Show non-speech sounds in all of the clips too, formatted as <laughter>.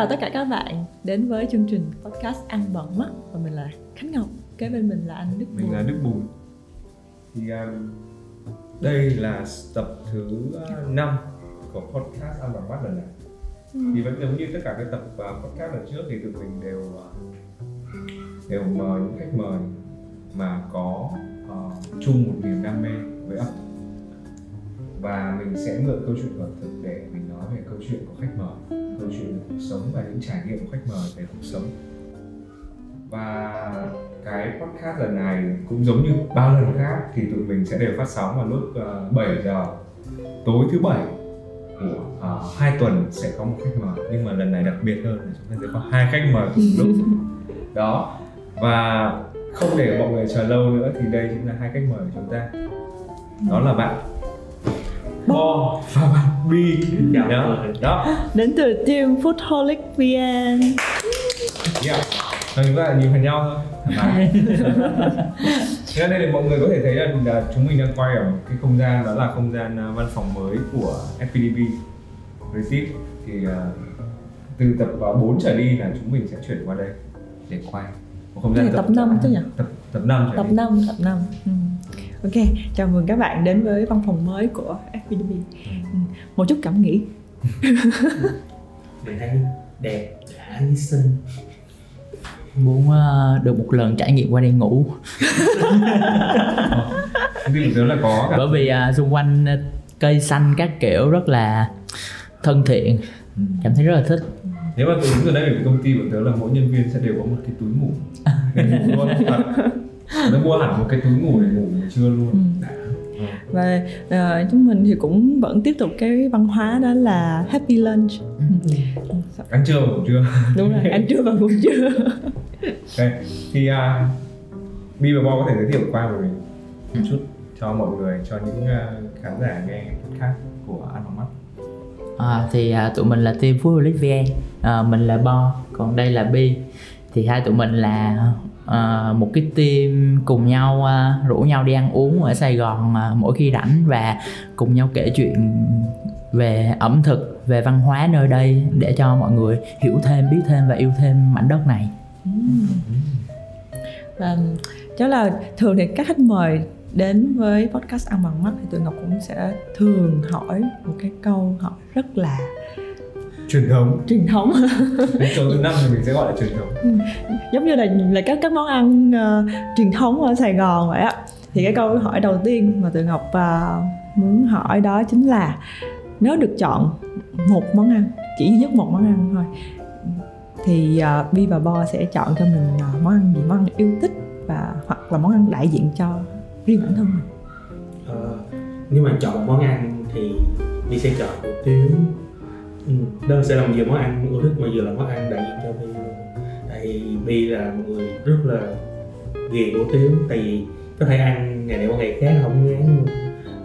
chào tất cả các bạn đến với chương trình podcast ăn bằng mắt và mình là Khánh Ngọc kế bên mình là anh Đức mình Bùi. là Đức Bùi. Thì um, đây là tập thứ 5 của podcast ăn bằng mắt lần này. Ừ. thì vẫn giống như tất cả các tập uh, podcast lần trước thì tụi mình đều uh, đều mời những khách mời mà có uh, chung một niềm đam mê với ẩm và mình sẽ mượn câu chuyện của thực để mình nói về câu chuyện của khách mời chuyện về cuộc sống và những trải nghiệm của khách mời về cuộc sống. Và cái podcast lần này cũng giống như bao lần khác thì tụi mình sẽ đều phát sóng vào lúc uh, 7 giờ tối thứ bảy của uh, hai tuần sẽ có một khách mời. Nhưng mà lần này đặc biệt hơn là chúng ta sẽ có hai khách mời cùng lúc. <laughs> Đó. Và không để mọi người chờ lâu nữa thì đây chính là hai khách mời của chúng ta. Đó là bạn Bo và bạn Bi. Đó mọi người. đó. Đến từ team Foodholic VN. Yeah. Rồi chúng ta nhìn vào nhau thôi. <laughs> Thế nên là mọi người có thể thấy là, là chúng mình đang quay ở một cái không gian đó là không gian à, văn phòng mới của FPDB Receipt thì à, từ tập à, 4 trở đi là chúng mình sẽ chuyển qua đây để quay. Một không gian này tập năm chứ nhỉ? tập tập 5 trở tập đi. 5 tập 5 ừ. Ok, chào mừng các bạn đến với văn phòng mới của FPDB ừ. Một chút cảm nghĩ. <laughs> Mình thấy đẹp đã xinh muốn ờ, được một lần trải nghiệm qua đây ngủ. Của tớ là có cả. Bởi vì ờ, xung quanh ờ, cây xanh các kiểu rất là thân thiện. Ừ. cảm thấy rất là thích. Nếu mà tôi đứng ở đây ở cái công ty của tớ là mỗi nhân viên sẽ đều có một cái túi ngủ. Ngủ luôn tớ mua hẳn một cái túi ngủ để ngủ buổi trưa luôn. Ừ. Và ờ, chúng mình thì cũng vẫn tiếp tục cái văn hóa đó là happy lunch. Ừ. ăn trưa và ngủ trưa. Đúng rồi, ăn trưa và ngủ trưa. <laughs> Ok, thì à, Bi và Bo có thể giới thiệu qua về mình một chút cho mọi người, cho những à, khán giả nghe podcast của Ăn Bằng Mắt. À, thì à, tụi mình là team Food VN. À, mình là Bo còn đây là Bi. Thì hai tụi mình là uh, một cái team cùng nhau uh, rủ nhau đi ăn uống ở Sài Gòn uh, mỗi khi rảnh và cùng nhau kể chuyện về ẩm thực về văn hóa nơi đây để cho mọi người hiểu thêm biết thêm và yêu thêm mảnh đất này. Ừ. Và chắc là thường thì các khách mời đến với podcast ăn bằng mắt thì tụi ngọc cũng sẽ thường hỏi một cái câu hỏi rất là Truyền thống, truyền thống. Số thứ năm thì mình sẽ gọi là truyền thống. Giống như là là các các món ăn ờ, truyền thống ở Sài Gòn vậy á. Thì cái câu hỏi đầu tiên mà tụi Ngọc ờ, muốn hỏi đó chính là nếu được chọn một món ăn chỉ duy nhất một món ăn thôi thì uh, Bi và Bo sẽ chọn cho mình ờ, món ăn gì? Món ăn yêu thích và hoặc là món ăn đại diện cho riêng bản thân mình? Ờ, nếu mà chọn món ăn thì đi sẽ chọn hủ tiếu ừ. đó sẽ là một vừa món ăn ưa thích mà vừa là món ăn đại diện cho Bi tại vì Bi là một người rất là ghiền hủ tiếu tại vì có thể ăn ngày này qua ngày khác không ngán luôn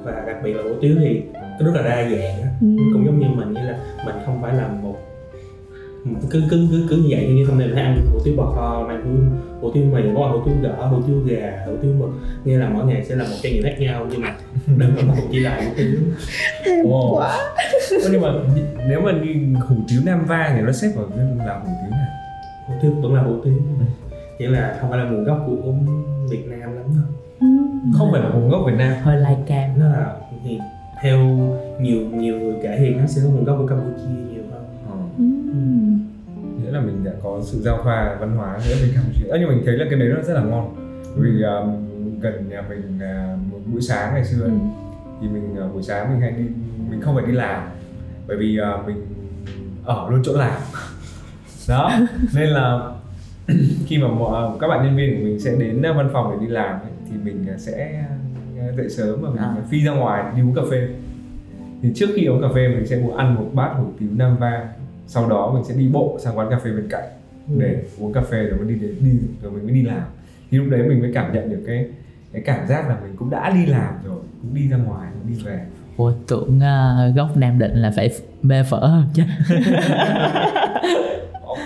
và đặc biệt là hủ tiếu thì nó rất là đa dạng Ừ. cũng giống như mình như là mình không phải là một cứ cứ cứ cứ như vậy như hôm nay mình ăn hủ tiếu bò kho mai hủ hủ tiếu mì có hủ tiếu gỡ hủ tiếu gà hủ tiếu mực nghĩa là mỗi ngày sẽ là một trải nghiệm khác nhau nhưng mà <laughs> đừng có một chỉ là hủ tiếu Wow. Ơ, nhưng mà nếu mà đi hủ tiếu Nam Vang thì nó xếp vào là hủ tiếu nào? hủ tiếu vẫn là hủ tiếu chỉ là không phải là nguồn gốc của Việt Nam lắm đâu Ừ. Không phải là nguồn gốc Việt Nam hơi lai cam nó là thì theo nhiều nhiều người kể thì nó sẽ có nguồn gốc của Campuchia nhiều hơn Ờ. Ừ. là mình đã có sự giao thoa văn hóa giữa với Campuchia. Ơ nhưng mình thấy là cái đấy nó rất là ngon. Bởi Vì um, gần nhà mình uh, một buổi sáng ngày xưa Ừ. thì mình uh, buổi sáng mình hay đi mình không phải đi làm bởi vì uh, mình ở luôn chỗ làm. <laughs> Đó, nên là <clears throat> khi mà mọi, các bạn nhân viên của mình sẽ đến văn phòng để đi làm ấy, thì mình sẽ dậy sớm và mình À. phi ra ngoài đi uống cà phê. Thì trước khi uống cà phê mình sẽ ăn một bát hủ tiếu Nam Vang sau đó mình sẽ đi bộ sang quán cà phê bên cạnh. Để uống cà phê rồi mới đi đến đi rồi mình mới đi làm. Thì lúc đấy mình mới cảm nhận được cái cái cảm giác là mình cũng đã đi làm rồi cũng đi ra ngoài cũng đi về. Ôi tưởng ờ, gốc Nam Định là phải mê phở hơn chứ. <laughs>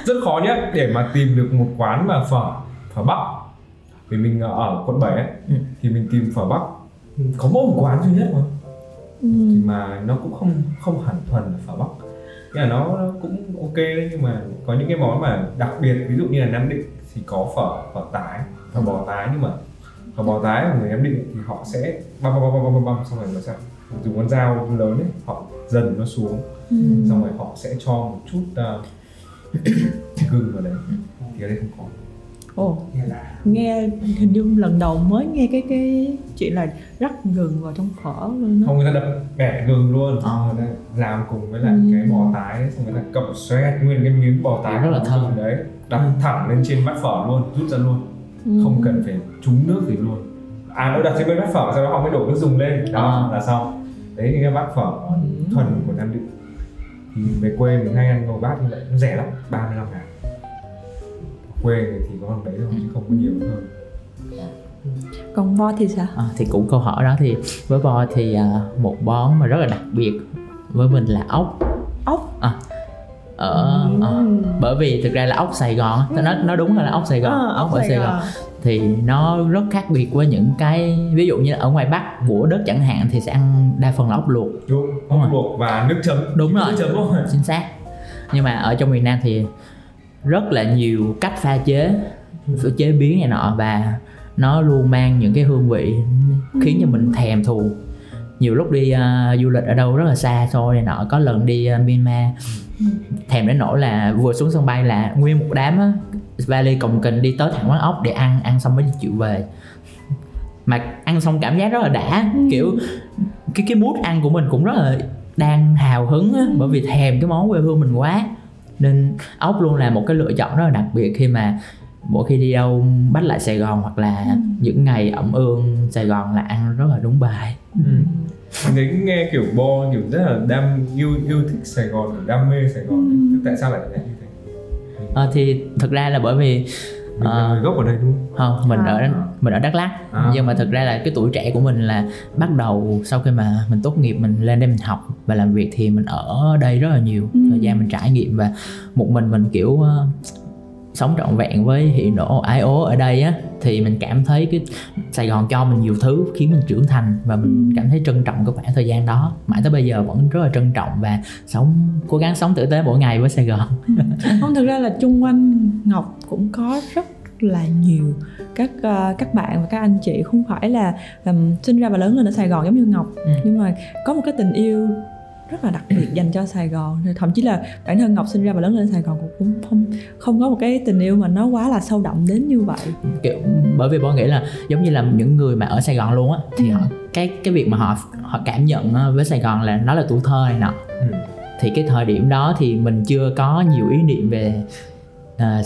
Rất khó nhất để mà tìm được một quán mà phở phở bắc. Vì mình ở quận 7 ấy, Ừ. thì mình tìm phở bắc. Có mỗi một quán duy nhất mà. Ừ. thì mà nó cũng không không hẳn thuần là phở bắc nhưng mà nó, nó cũng ok đấy nhưng mà có những cái món mà đặc biệt ví dụ như là nam định thì có phở phở tái phở bò tái nhưng mà phở bò tái của người nam định thì họ sẽ băm băm băm băm băm băm xong rồi nó sẽ dùng con dao lớn ấy họ dần nó xuống. Ừ. xong rồi họ sẽ cho một chút <coughs> uh, gừng vào đấy. Thì ở đây không có Ồ, nghe lạ nghe hình như lần đầu mới nghe cái cái chuyện là rắc gừng vào trong phở luôn đó. không người ta đập bẻ gừng luôn Ờ. người ta làm cùng với lại Ừ. cái bò tái xong người ta cầm xoét nguyên cái miếng bò tái Rất là thơm. đấy đặt thẳng lên trên bát phở luôn rút ra luôn Ừ. không cần phải trúng nước gì luôn à nó đặt trên bên bát phở sau đó họ mới đổ nước dùng lên đó À. là xong đấy thì cái bát phở Ừ. thuần của nam định thì về quê mình hay ăn một bát như vậy nó rẻ lắm 35 ngàn quê thì có bằng đấy thôi chứ không có nhiều hơn Còn bo thì sao? À, thì cũng câu hỏi đó thì với bo thì à, một món mà rất là đặc biệt với mình là ốc Ốc. à, ở Ừ. à, bởi vì thực ra là ốc Sài Gòn nó nó đúng là là ốc Sài Gòn Ờ, ốc ở Sài Gòn thì nó rất khác biệt với những cái ví dụ như ở ngoài Bắc bủa đất chẳng hạn thì sẽ ăn đa phần là ốc luộc đúng Đúng ốc rồi. luộc và nước chấm Đúng rồi. nước chấm thôi chính xác nhưng mà ở trong miền Nam thì rất là nhiều cách pha chế chế biến này nọ và nó luôn mang những cái hương vị khiến cho mình thèm thuồng. Nhiều lúc đi uh, du lịch ở đâu rất là xa xôi này nọ có lần đi uh, Myanmar thèm đến nỗi là vừa xuống sân bay là nguyên một đám á, vali cồng kình đi tới thẳng quán ốc để ăn ăn xong mới chịu về. Mà ăn xong cảm giác rất là đã kiểu cái cái mút ăn của mình cũng rất là đang hào hứng á, bởi vì thèm cái món quê hương mình quá nên ốc luôn là một cái lựa chọn rất là đặc biệt khi mà mỗi khi đi đâu bắt lại Sài Gòn hoặc là những ngày ẩm ương Sài Gòn là ăn rất là đúng bài. Ừ. mình thấy nghe kiểu bo kiểu rất là đam yêu yêu thích Sài Gòn đam mê Sài Gòn. Ừ. tại sao lại như thế? Ờ, thì thực ra là bởi vì mình là người gốc ở đây đúng không không mình À. ở mình ở Đắk Lắk À. nhưng mà thực ra là cái tuổi trẻ của mình là bắt đầu sau khi mà mình tốt nghiệp mình lên đây mình học và làm việc thì mình ở đây rất là nhiều Ừ. thời gian mình trải nghiệm và một mình mình kiểu ờ, sống trọn vẹn với hiện nộ ái ố ở đây á thì mình cảm thấy cái Sài Gòn cho mình nhiều thứ khiến mình trưởng thành và mình Ừ. cảm thấy trân trọng cái khoảng thời gian đó mãi tới bây giờ vẫn rất là trân trọng và sống cố gắng sống tử tế mỗi ngày với Sài Gòn không thực ra là chung quanh ngọc cũng có rất là nhiều các ờ, các bạn và các anh chị không phải là ừm, sinh ra và lớn lên ở Sài Gòn giống như Ngọc Ừ. nhưng mà có một cái tình yêu rất là đặc biệt dành cho Sài Gòn. Thậm chí là bản thân Ngọc sinh ra và lớn lên ở Sài Gòn cũng- không không có một cái tình yêu mà nó quá là sâu đậm đến như vậy. Kiểu bởi vì bọn nghĩ là giống như là những người mà ở Sài Gòn luôn á thì họ cái cái việc mà họ họ cảm nhận á, với Sài Gòn là nó là tuổi thơ này nọ. Ừ. thì cái thời điểm đó thì mình chưa có nhiều ý niệm về à,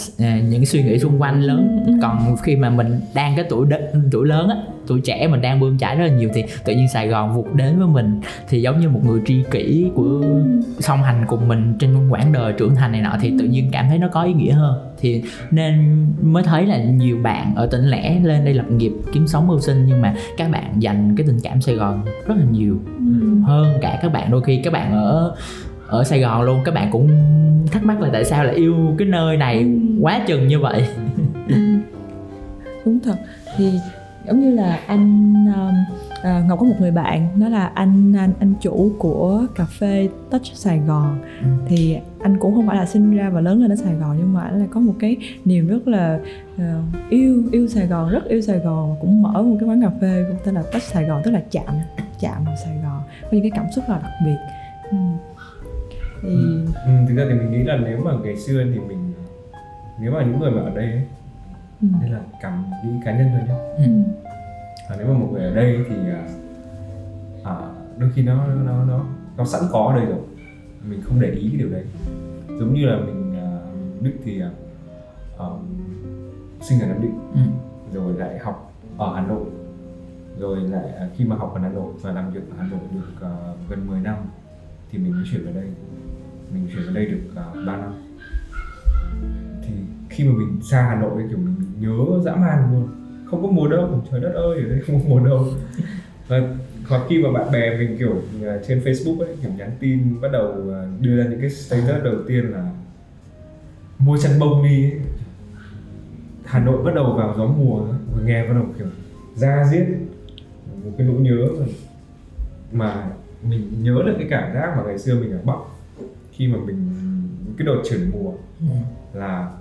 những suy nghĩ xung quanh lớn. Ừ, ừ. còn khi mà mình đang cái tuổi đ- tuổi lớn á tuổi trẻ mình đang bươn chải rất là nhiều thì tự nhiên Sài Gòn vụt đến với mình. Thì giống như một người tri kỷ của song hành cùng mình trên quãng đời trưởng thành này nọ thì tự nhiên cảm thấy nó có ý nghĩa hơn. Thì nên mới thấy là nhiều bạn ở tỉnh lẻ lên đây lập nghiệp kiếm sống mưu sinh nhưng mà các bạn dành cái tình cảm Sài Gòn rất là nhiều hơn cả các bạn. Đôi khi các bạn ở ở Sài Gòn luôn các bạn cũng thắc mắc là tại sao lại yêu cái nơi này Ừ. quá chừng như vậy. Đúng thật. Thì giống như là anh um, à, ngọc có một người bạn đó là anh anh anh chủ của cà phê touch sài gòn Ừ. thì anh cũng không phải là sinh ra và lớn lên ở sài gòn nhưng mà anh là có một cái niềm rất là uh, yêu yêu sài gòn rất yêu sài gòn và cũng mở một cái quán cà phê cũng tên là touch sài gòn tức là chạm chạm vào sài gòn có những cái cảm xúc là đặc biệt ừ. thì ừ, ừ, thực ra thì mình nghĩ là nếu mà ngày xưa thì mình nếu mà những người mà ở đây ấy, ừ. đây là cảm nghĩ cá nhân thôi nhé. Ừ. à, nếu mà một người ở đây thì à, à, đôi khi nó nó nó nó sẵn có ở đây rồi. Mình không để ý cái điều đấy. Giống như là mình à, Đức thì à, à, sinh ở Nam Định. Ừ. rồi lại học ở Hà Nội. Rồi lại à, khi mà học ở Hà Nội và làm việc ở Hà Nội được à, gần 10 năm thì mình mới chuyển về đây. Mình chuyển về đây được uh, 3 năm. Thì khi mà mình xa Hà Nội kiểu mình nhớ dã man luôn không có mùa đông trời đất ơi ở đây không có mùa đông và hoặc khi mà bạn bè mình kiểu à, trên Facebook ấy kiểu nhắn tin bắt đầu à, đưa ra những cái status đầu tiên là mua chăn bông đi ấy. Hà Nội bắt đầu vào gió mùa và nghe bắt đầu kiểu ra giết một cái nỗi nhớ mà, mà mình nhớ được cái cảm giác mà ngày xưa mình ở Bắc khi mà mình cái đợt chuyển mùa Ừ. là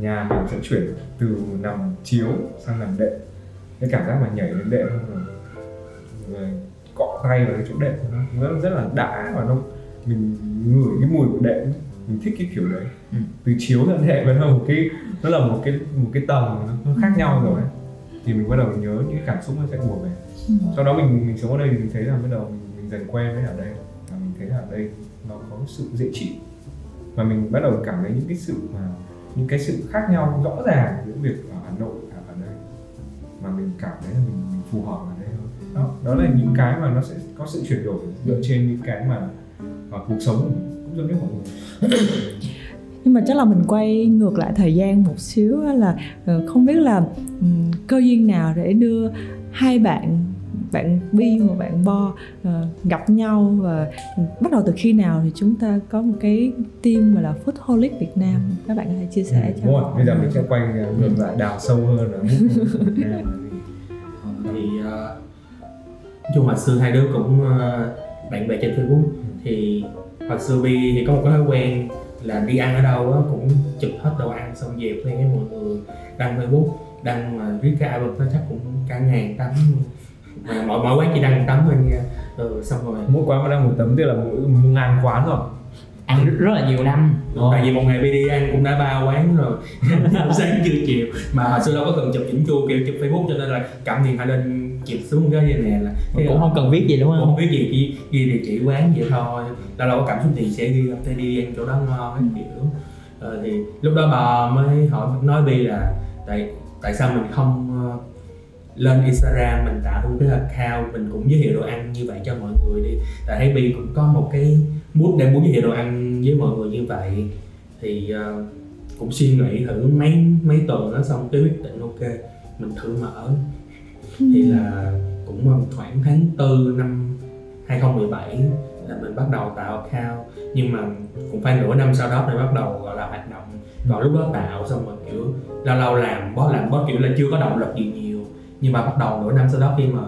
nhà mình sẽ chuyển từ nằm chiếu sang nằm đệm. Cái cảm giác mà nhảy lên đệm xong rồi, cọ tay vào cái chỗ đệm. Nó rất, rất là đã và nó mình ngửi cái mùi của đệm. Mình thích cái kiểu đấy. Ừ. từ chiếu sang đệm nó một cái nó là một cái một cái tầng nó khác nhau rồi ấy. thì mình bắt đầu nhớ những cái cảm xúc nó sẽ ùa về. Ừ. sau đó mình mình sống ở đây thì mình thấy là bắt đầu mình, mình dần quen với ở đây. Và mình thấy là ở đây nó có sự dễ chịu. Và mình bắt đầu cảm thấy những cái sự mà những cái sự khác nhau rõ ràng giữa việc ở Hà Nội và ở đây. Mà mình cảm thấy là mình, mình phù hợp ở đây hơn. Đó đó là những cái mà nó sẽ có sự chuyển đổi dựa trên những cái mà mà cuộc sống cũng giống như mọi người. <coughs> Nhưng mà chắc là mình quay ngược lại thời gian một xíu là ờ, không biết là cơ duyên nào để đưa hai bạn bạn Bi và bạn Bo ờ, gặp nhau và bắt đầu từ khi nào thì chúng ta có một cái team gọi là Foodholic Việt Nam? Các bạn có thể chia sẻ cho đúng rồi. bây giờ mình sẽ quay ngược lại đào sâu hơn là Việt Nam thì uh, nói chung hồi xưa hai đứa cũng ờ, bạn bè trên Facebook. Thì hồi xưa Bi thì có một cái thói quen là đi ăn ở đâu á cũng chụp hết đồ ăn xong dẹp lên cái mọi người đăng Facebook. Đăng mà viết cái album đó chắc cũng cả ngàn tấm luôn. Mà mỗi mỗi quán chỉ đăng một tấm thôi nha ừ, xong rồi. Mỗi quán mà đang một tấm tức là mỗi một ngàn quán rồi. Ăn rất là nhiều năm. Tại vì một ngày đi ăn cũng đã ba quán rồi. <laughs> Sáng trưa chiều. Mà hồi xưa đâu có cần chụp chỉnh chu kiểu chụp Facebook cho nên là cầm điện thoại lên chụp xuống cái như này là cũng không cần viết gì đúng không? không biết gì chỉ ghi địa chỉ quán vậy thôi. Lâu lâu có cảm xúc thì sẽ ghi up đây đi ăn chỗ đó ngon cái kiểu. Ờ, thì lúc đó bà mới hỏi nói bi là tại tại sao mình không ờ, lên Instagram mình tạo một cái account mình cũng giới thiệu đồ ăn như vậy cho mọi người đi. Tại thấy bi cũng có một cái mood để muốn giới thiệu đồ ăn với mọi người như vậy. Thì uh, cũng suy nghĩ thử mấy mấy tuần đó xong cái quyết định ok mình thử mở. Thì là cũng khoảng tháng 4 năm 2017 là mình bắt đầu tạo account. Nhưng mà cũng phải nửa năm sau đó mình bắt đầu gọi là hoạt động. Còn lúc đó tạo xong rồi kiểu lâu lâu làm bó làm bó kiểu là chưa có động lực gì nhiều nhưng mà bắt đầu nửa năm sau đó khi mà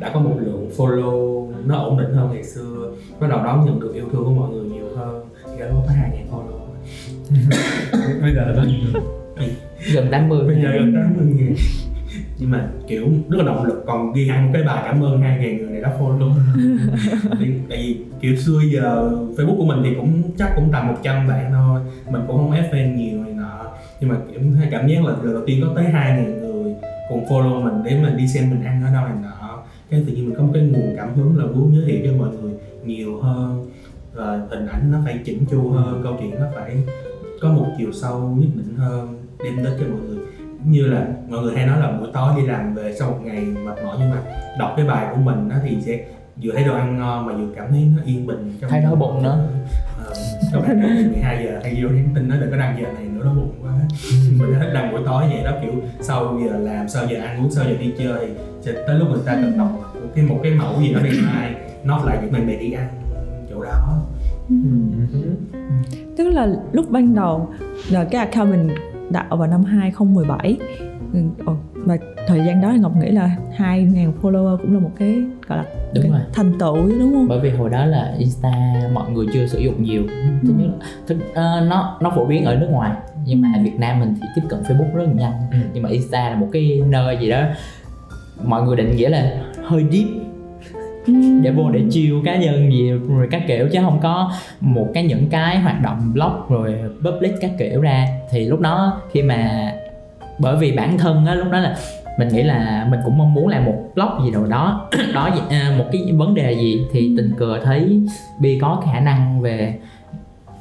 đã có một lượng follow nó ổn định hơn ngày xưa bắt đầu đón nhận được yêu thương của mọi người nhiều hơn thì đó có hai ngàn follow. <laughs> Bây giờ là bao nhiêu gần 80 bây giờ gần tám mươi ngàn. Nhưng mà kiểu rất là động lực còn ghi hẳn một cái bài cảm ơn hai ngàn người này đã follow. <laughs> Vì- tại vì kiểu xưa giờ facebook của mình thì cũng chắc cũng tầm 100 bạn thôi. Mình cũng không ép fan nhiều này nọ. Nhưng mà kiểu cảm giác là lần đầu tiên có tới hai ngàn người cùng follow mình để mình đi xem mình ăn ở đâu này nọ. Cái tự nhiên mình có một cái nguồn cảm hứng là muốn giới thiệu cho mọi người nhiều hơn. Rồi hình ảnh nó phải chỉnh chu hơn, câu chuyện nó phải có một chiều sâu nhất định hơn, đem đến cho mọi người. Như là mọi người hay nói là buổi tối đi làm về sau một ngày mệt mỏi, nhưng mà đọc cái bài của mình đó thì sẽ vừa thấy đồ ăn ngon mà vừa cảm thấy nó yên bình trong Thấy đói bụng nữa ờ, các bạn đọc 12 giờ hay vô nhắn tin nó đừng có đăng giờ này nữa nó bụng quá. <laughs> Mình thích làm buổi tối vậy đó kiểu sau giờ làm sau giờ ăn uống sau giờ đi chơi thì sẽ tới lúc người ta cần đọc một cái một cái mẫu gì đó để mai nó lại những mình bè đi ăn chỗ đó. Tức là lúc ban đầu là cái account mình tạo vào năm 2017 Ừ, ồ, và thời gian đó thì Ngọc nghĩ là 2.000 follower cũng là một cái gọi là Đúng cái rồi. thành tựu đúng không? bởi vì hồi đó là insta mọi người chưa sử dụng nhiều thứ nhất là thứ, ờ, nó nó phổ biến ở nước ngoài nhưng mà ở việt nam mình thì tiếp cận facebook rất là nhanh Ừ. nhưng mà insta là một cái nơi gì đó mọi người định nghĩa là hơi deep Ừ. để vô để chiêu cá nhân gì rồi các kiểu chứ không có một cái những cái hoạt động blog rồi public các kiểu ra thì lúc đó khi mà bởi vì bản thân á lúc đó là mình nghĩ là mình cũng mong muốn làm một blog gì đâu đó. <clears throat> Đó gì- à, một cái vấn đề gì thì tình cờ thấy bi có khả năng về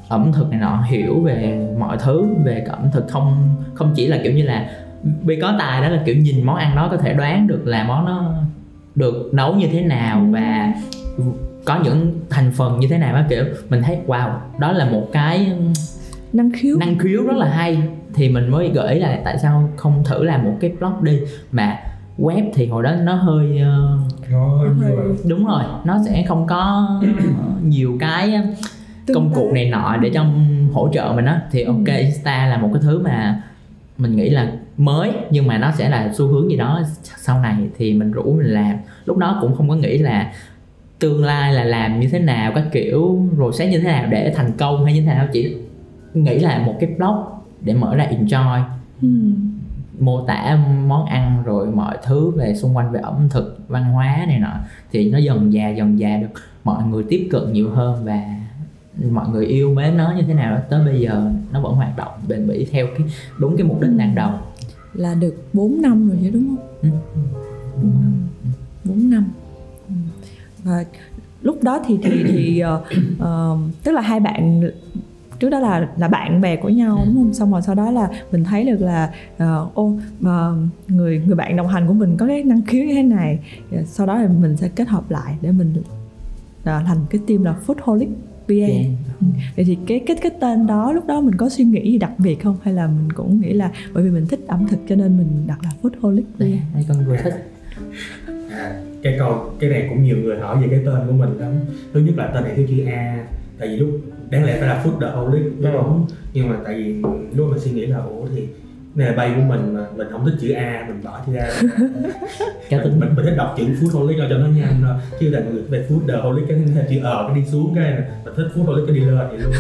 ẩm thực này nọ hiểu về mọi thứ về ẩm thực không không chỉ là kiểu như là bi có tài đó là kiểu nhìn món ăn đó có thể đoán được là món nó được nấu như thế nào và có những thành phần như thế nào á kiểu mình thấy wow đó là một cái năng khiếu. Năng khiếu rất là hay. Thì mình mới gợi ý là tại sao không thử làm một cái blog đi mà web thì hồi đó nó hơi ờ, nó hơi đúng rồi nó sẽ không có nhiều cái ờ, Tương công cụ này nọ để trong hỗ trợ mình á. Thì ok insta là một cái thứ mà mình nghĩ là mới nhưng mà nó sẽ là xu hướng gì đó sau này thì mình rủ mình làm. Lúc đó cũng không có nghĩ là tương lai là làm như thế nào các kiểu rồi sẽ như thế nào để thành công hay như thế nào chỉ nghĩ là một cái blog để mở ra enjoy ừ. mô tả món ăn rồi mọi thứ về xung quanh về ẩm thực văn hóa này nọ thì nó dần dà dần dà được mọi người tiếp cận nhiều hơn và mọi người yêu mến nó như thế nào đó tới bây giờ nó vẫn hoạt động bền bỉ theo cái đúng cái mục đích ban đầu là được 4 năm rồi chứ đúng không? Ừ. Ừ. 4 năm Ừ. và lúc đó thì thì thì uh, uh, tức là hai bạn trước đó là là bạn bè của nhau đúng không? Xong rồi sau đó là mình thấy được là uh, ô mà người người bạn đồng hành của mình có cái năng khiếu như thế này. Sau đó thì mình sẽ kết hợp lại để mình uh, thành cái team là foodholic VN Yeah. Ừ. vậy thì cái cái cái tên đó lúc đó mình có suy nghĩ gì đặc biệt không? Hay là mình cũng nghĩ là bởi vì mình thích ẩm thực cho nên mình đặt là foodholic VN đây đây con vừa thích. À, cái câu cái này cũng nhiều người hỏi về cái tên của mình lắm. Thứ nhất là tên này thiếu chữ a tại vì lúc đáng lẽ phải là food the holic đúng không? Nhưng mà tại vì lúc mình suy nghĩ là ủa thì này là bay của mình mà mình không thích chữ a mình bỏ chữ a. <laughs> Tính mình, mình, mình thích đọc chữ food holic cho nó nhanh thôi chứ là người về food the holic cái là chữ ờ cái đi xuống cái này, mình thích food holic cái đi lên vậy luôn.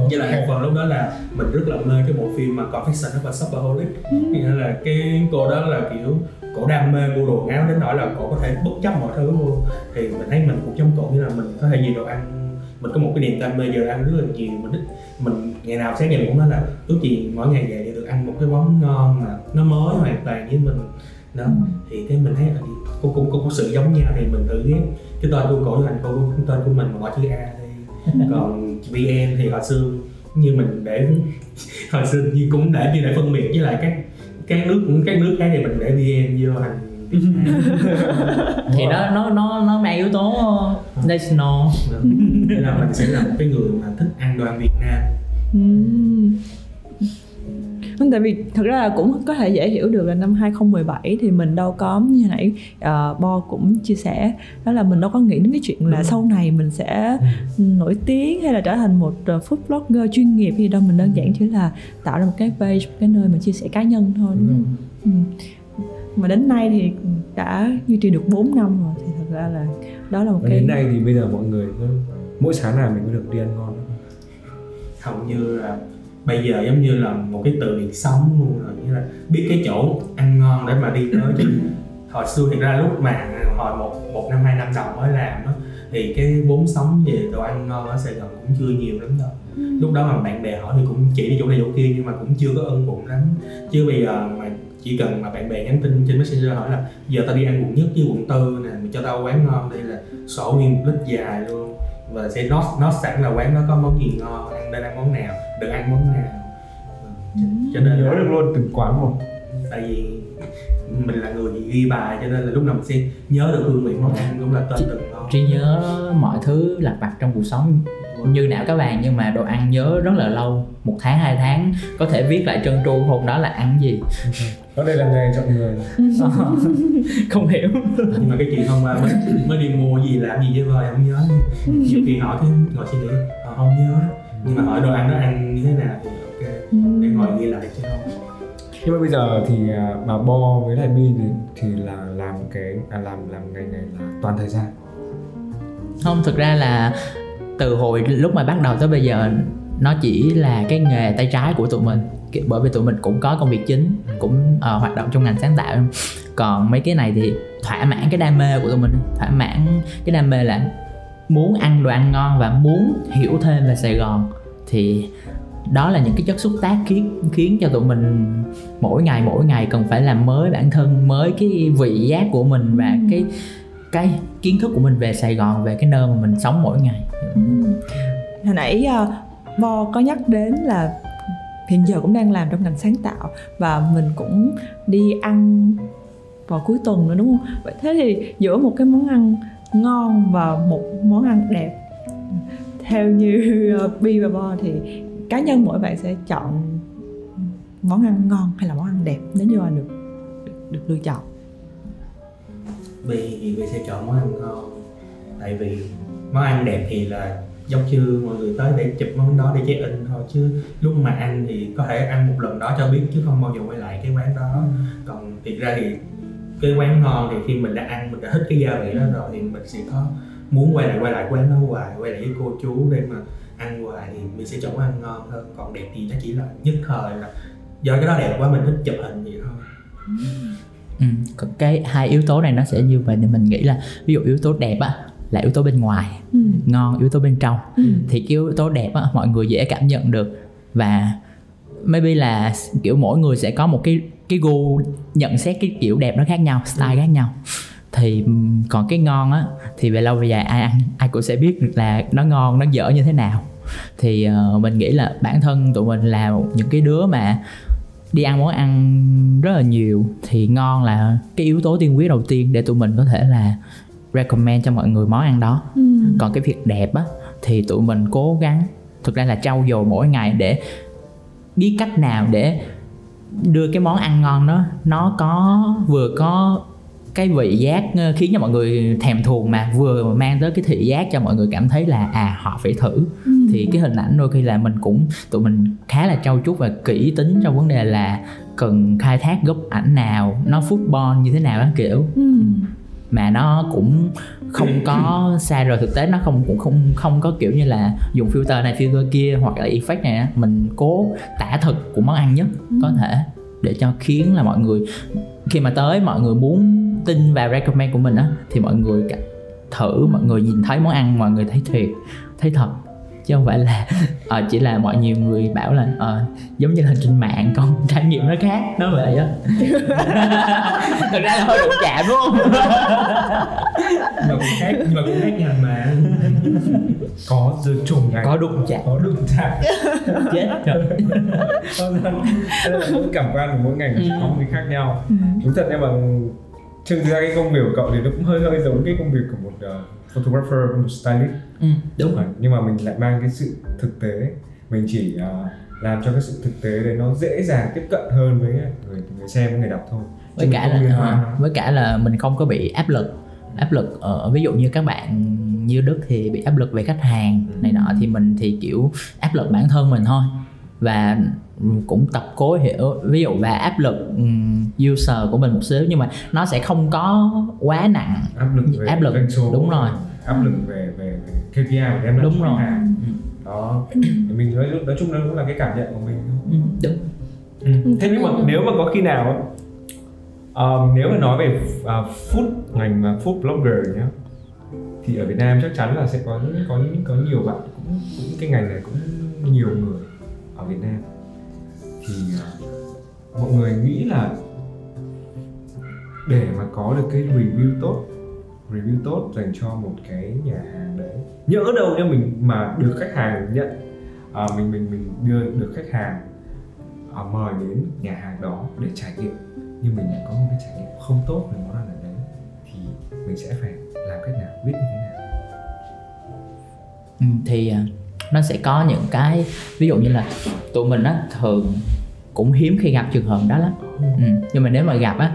<laughs> Với lại một phần lúc đó là mình rất là mê cái bộ phim mà Confession of a Shopaholic nghĩa là cái cô đó là kiểu cổ đam mê mua đồ áo đến nỗi là cổ có thể bất chấp mọi thứ luôn. Thì mình thấy mình cũng giống cổ như là mình có thể gì đồ ăn mình có một cái niềm đam mê giờ ăn rất là nhiều. Mình thích mình ngày nào sáng mình cũng nói là ước gì mỗi ngày về thì được ăn một cái món ngon mà nó mới hoàn toàn với mình. Đó thì cái mình thấy là cũng cũng có sự giống nhau thì mình thử ghép. Cái tên của cổ thành cô tên của mình mà bỏ chữ a đi còn vn thì hồi xưa như mình để <laughs> hồi xưa như cũng để như để phân biệt với lại các các nước các nước khác thì mình để vn vô thành <laughs> thì nó nó nó nó mang yếu tố national nên là mình sẽ là một cái người mà thích ăn đồ ăn Việt Nam Ừm. Vâng, tại vì thật ra là cũng có thể dễ hiểu được là năm 2017 thì mình đâu có như nãy uh, Bo cũng chia sẻ đó là mình đâu có nghĩ đến cái chuyện là sau này mình sẽ nổi tiếng hay là trở thành một uh, food blogger chuyên nghiệp gì đâu mình đơn giản chỉ là tạo ra một cái page một cái nơi mà chia sẻ cá nhân thôi đúng không? Ừ. mà đến nay thì đã duy trì được 4 năm rồi thì thật ra là đó là một Và cái đến nay thì bây giờ mọi người cứ mỗi sáng nào mình cũng được đi ăn ngon. Hầu như là bây giờ giống như là một cái từ việc sống luôn rồi như là biết cái chỗ ăn ngon để mà đi tới chứ. <laughs> Hồi xưa thì ra lúc mà hồi một một năm hai năm đầu mới làm á thì cái vốn sống về đồ ăn ngon ở Sài Gòn cũng chưa nhiều lắm đâu. Lúc đó mà bạn bè hỏi thì cũng chỉ đi chỗ này chỗ kia nhưng mà cũng chưa có ưng bụng lắm. Chứ bây giờ mà chỉ cần mà bạn bè nhắn tin trên messenger hỏi là giờ tao đi ăn quận nhất với quận tư nè mày cho tao quán ngon đây là sổ nguyên một lít dài luôn. Và sẽ nói nói sẵn là quán đó có món gì ngon ăn nên ăn món nào đừng ăn món nào. Ừ, cho nên nhớ là được luôn từng quán một. Tại vì mình là người ghi bài cho nên là lúc nào mình sẽ nhớ được hương vị món ăn cũng là tên từng món. Trí nhớ mọi thứ lặt vặt trong cuộc sống như não các bạn? Nhưng mà đồ ăn nhớ rất là lâu. Một tháng hai tháng. Có thể viết lại trơn tru hôm đó là ăn gì. <laughs> Đó đây là ngày chọn người. <laughs> Không hiểu. Nhưng mà cái chuyện hôm qua mới, mới đi mua gì làm gì với vợ không nhớ. Nhiều khi hỏi cái ngồi suy nghĩ ờ, không nhớ. Nhưng mà hỏi đồ ăn nó ăn như thế nào thì ok để ngồi ghi lại chứ không. Nhưng mà bây giờ thì bà Bo với lại Bi thì, thì là làm cái à, làm làm ngành này là toàn thời gian. Không thực ra là từ hồi lúc mà bắt đầu tới bây giờ nó chỉ là cái nghề tay trái của tụi mình. Bởi vì tụi mình cũng có công việc chính cũng uh, hoạt động trong ngành sáng tạo. Còn mấy cái này thì thỏa mãn cái đam mê của tụi mình. Thỏa mãn cái đam mê là muốn ăn đồ ăn ngon và muốn hiểu thêm về Sài Gòn. Thì đó là những cái chất xúc tác khiến khiến cho tụi mình mỗi ngày mỗi ngày cần phải làm mới bản thân mới cái vị giác của mình và cái cái kiến thức của mình về Sài Gòn về cái nơi mà mình sống mỗi ngày. Ừ. Hồi nãy ờ, uh, Bo có nhắc đến là hiện giờ cũng đang làm trong ngành sáng tạo và mình cũng đi ăn vào cuối tuần nữa đúng không? Vậy thế thì giữa một cái món ăn ngon và một món ăn đẹp theo như uh, Bi và Bo thì cá nhân mỗi bạn sẽ chọn món ăn ngon hay là món ăn đẹp nếu như là được được, được lựa chọn? Bi thì Bi sẽ chọn món ăn ngon. Tại vì món ăn đẹp thì là giống như mọi người tới để chụp món đó để check in thôi chứ lúc mà ăn thì có thể ăn một lần đó cho biết chứ không bao giờ quay lại cái quán đó. Còn thiệt ra thì cái quán ngon thì khi mình đã ăn mình đã thích cái gia vị đó rồi thì mình sẽ có muốn quay lại quay lại quán nó hoài quay lại với cô chú để mà ăn hoài thì mình sẽ chọn món ăn ngon hơn. Còn đẹp thì nó chỉ là nhất thời là do cái đó đẹp quá mình thích chụp hình vậy thôi ừ. cái hai yếu tố này nó sẽ như vậy thì mình nghĩ là ví dụ yếu tố đẹp á là yếu tố bên ngoài ừ. ngon yếu tố bên trong Ừ. thì cái yếu tố đẹp á mọi người dễ cảm nhận được và maybe là kiểu mỗi người sẽ có một cái cái gu nhận xét cái kiểu đẹp nó khác nhau style khác nhau thì ừm, còn cái ngon á thì về lâu về dài ai ăn ai cũng sẽ biết được là nó ngon nó dở như thế nào thì ờ, mình nghĩ là bản thân tụi mình là những cái đứa mà đi ăn món ăn rất là nhiều thì ngon là cái yếu tố tiên quyết đầu tiên để tụi mình có thể là recommend cho mọi người món ăn đó Ừ. còn cái việc đẹp á thì tụi mình cố gắng thực ra là trau dồi mỗi ngày để biết cách nào để đưa cái món ăn ngon đó nó có vừa có cái vị giác ờ, khiến cho mọi người thèm thuồng mà vừa mang tới cái thị giác cho mọi người cảm thấy là à họ phải thử Ừ. thì cái hình ảnh đôi khi là mình cũng tụi mình khá là trau chuốt và kỹ tính trong vấn đề là cần khai thác góc ảnh nào nó football như thế nào đó kiểu Ừ. mà nó cũng không có <clears throat> sai rồi thực tế nó không cũng không không có kiểu như là dùng filter này filter kia hoặc là effect này á. mình cố tả thực của món ăn nhất có thể để cho khiến là mọi người khi mà tới mọi người muốn tin vào recommend của mình á thì mọi người thử mọi người nhìn thấy món ăn mọi người thấy thiệt thấy thật. Chứ không phải là ờ, chỉ là mọi nhiều người bảo là ờ, giống như là trên mạng con <laughs> trải nghiệm nó khác nó vậy á. <laughs> Thực ra là hơi đụng chạm đúng không? Mà cũng khác nhưng mà cũng khác ngành mà. Có dư trùng này có đụng chạm. Có đụng chạm. Chết nên là mỗi cảm quan của mỗi ngành Ừ. có cái khác nhau. Đúng thật nhưng mà thực ra cái công việc của cậu thì nó cũng hơi hơi giống cái công việc của một uh, photographer một stylist. Ừ, đúng Mà- nhưng mà mình lại mang cái sự thực tế. Mình chỉ uh, làm cho cái sự thực tế đấy nó dễ dàng tiếp cận hơn với người người xem người đọc thôi. Với Chứ cả là ờ, với cả là mình không có bị áp lực. Áp lực ở ví dụ như các bạn như đức thì bị áp lực về khách hàng Ừ. này nọ thì mình thì kiểu áp lực bản thân mình thôi. Và cũng tập cố hiểu ví dụ và áp lực ừm, user của mình một xíu nhưng mà nó sẽ không có quá nặng áp lực về áp lực, số đúng rồi. áp lực về về, về KPI của em Đúng rồi. Ừ. đó thì mình nói nói chung nó cũng là cái cảm nhận của mình Ừ, đúng Ừ. Thế nhưng mà nếu mà có khi nào um, nếu mà nói về uh, food ngành uh, food blogger nhá thì ở Việt Nam chắc chắn là sẽ có có có nhiều bạn cũng, cũng cái ngành này cũng nhiều người ở Việt Nam thì à, mọi người nghĩ là để mà có được cái review tốt review tốt dành cho một cái nhà hàng đấy nhỡ đâu nếu mình mà được khách hàng nhận à, mình mình mình đưa được khách hàng à, mời đến nhà hàng đó để trải nghiệm nhưng mình lại có một cái trải nghiệm không tốt về món ăn ở đấy thì mình sẽ phải làm cách nào biết như thế nào? Ừ, thì à, nó sẽ có những cái ví dụ như là tụi mình á thường cũng hiếm khi gặp trường hợp đó lắm ừ. nhưng mà nếu mà gặp á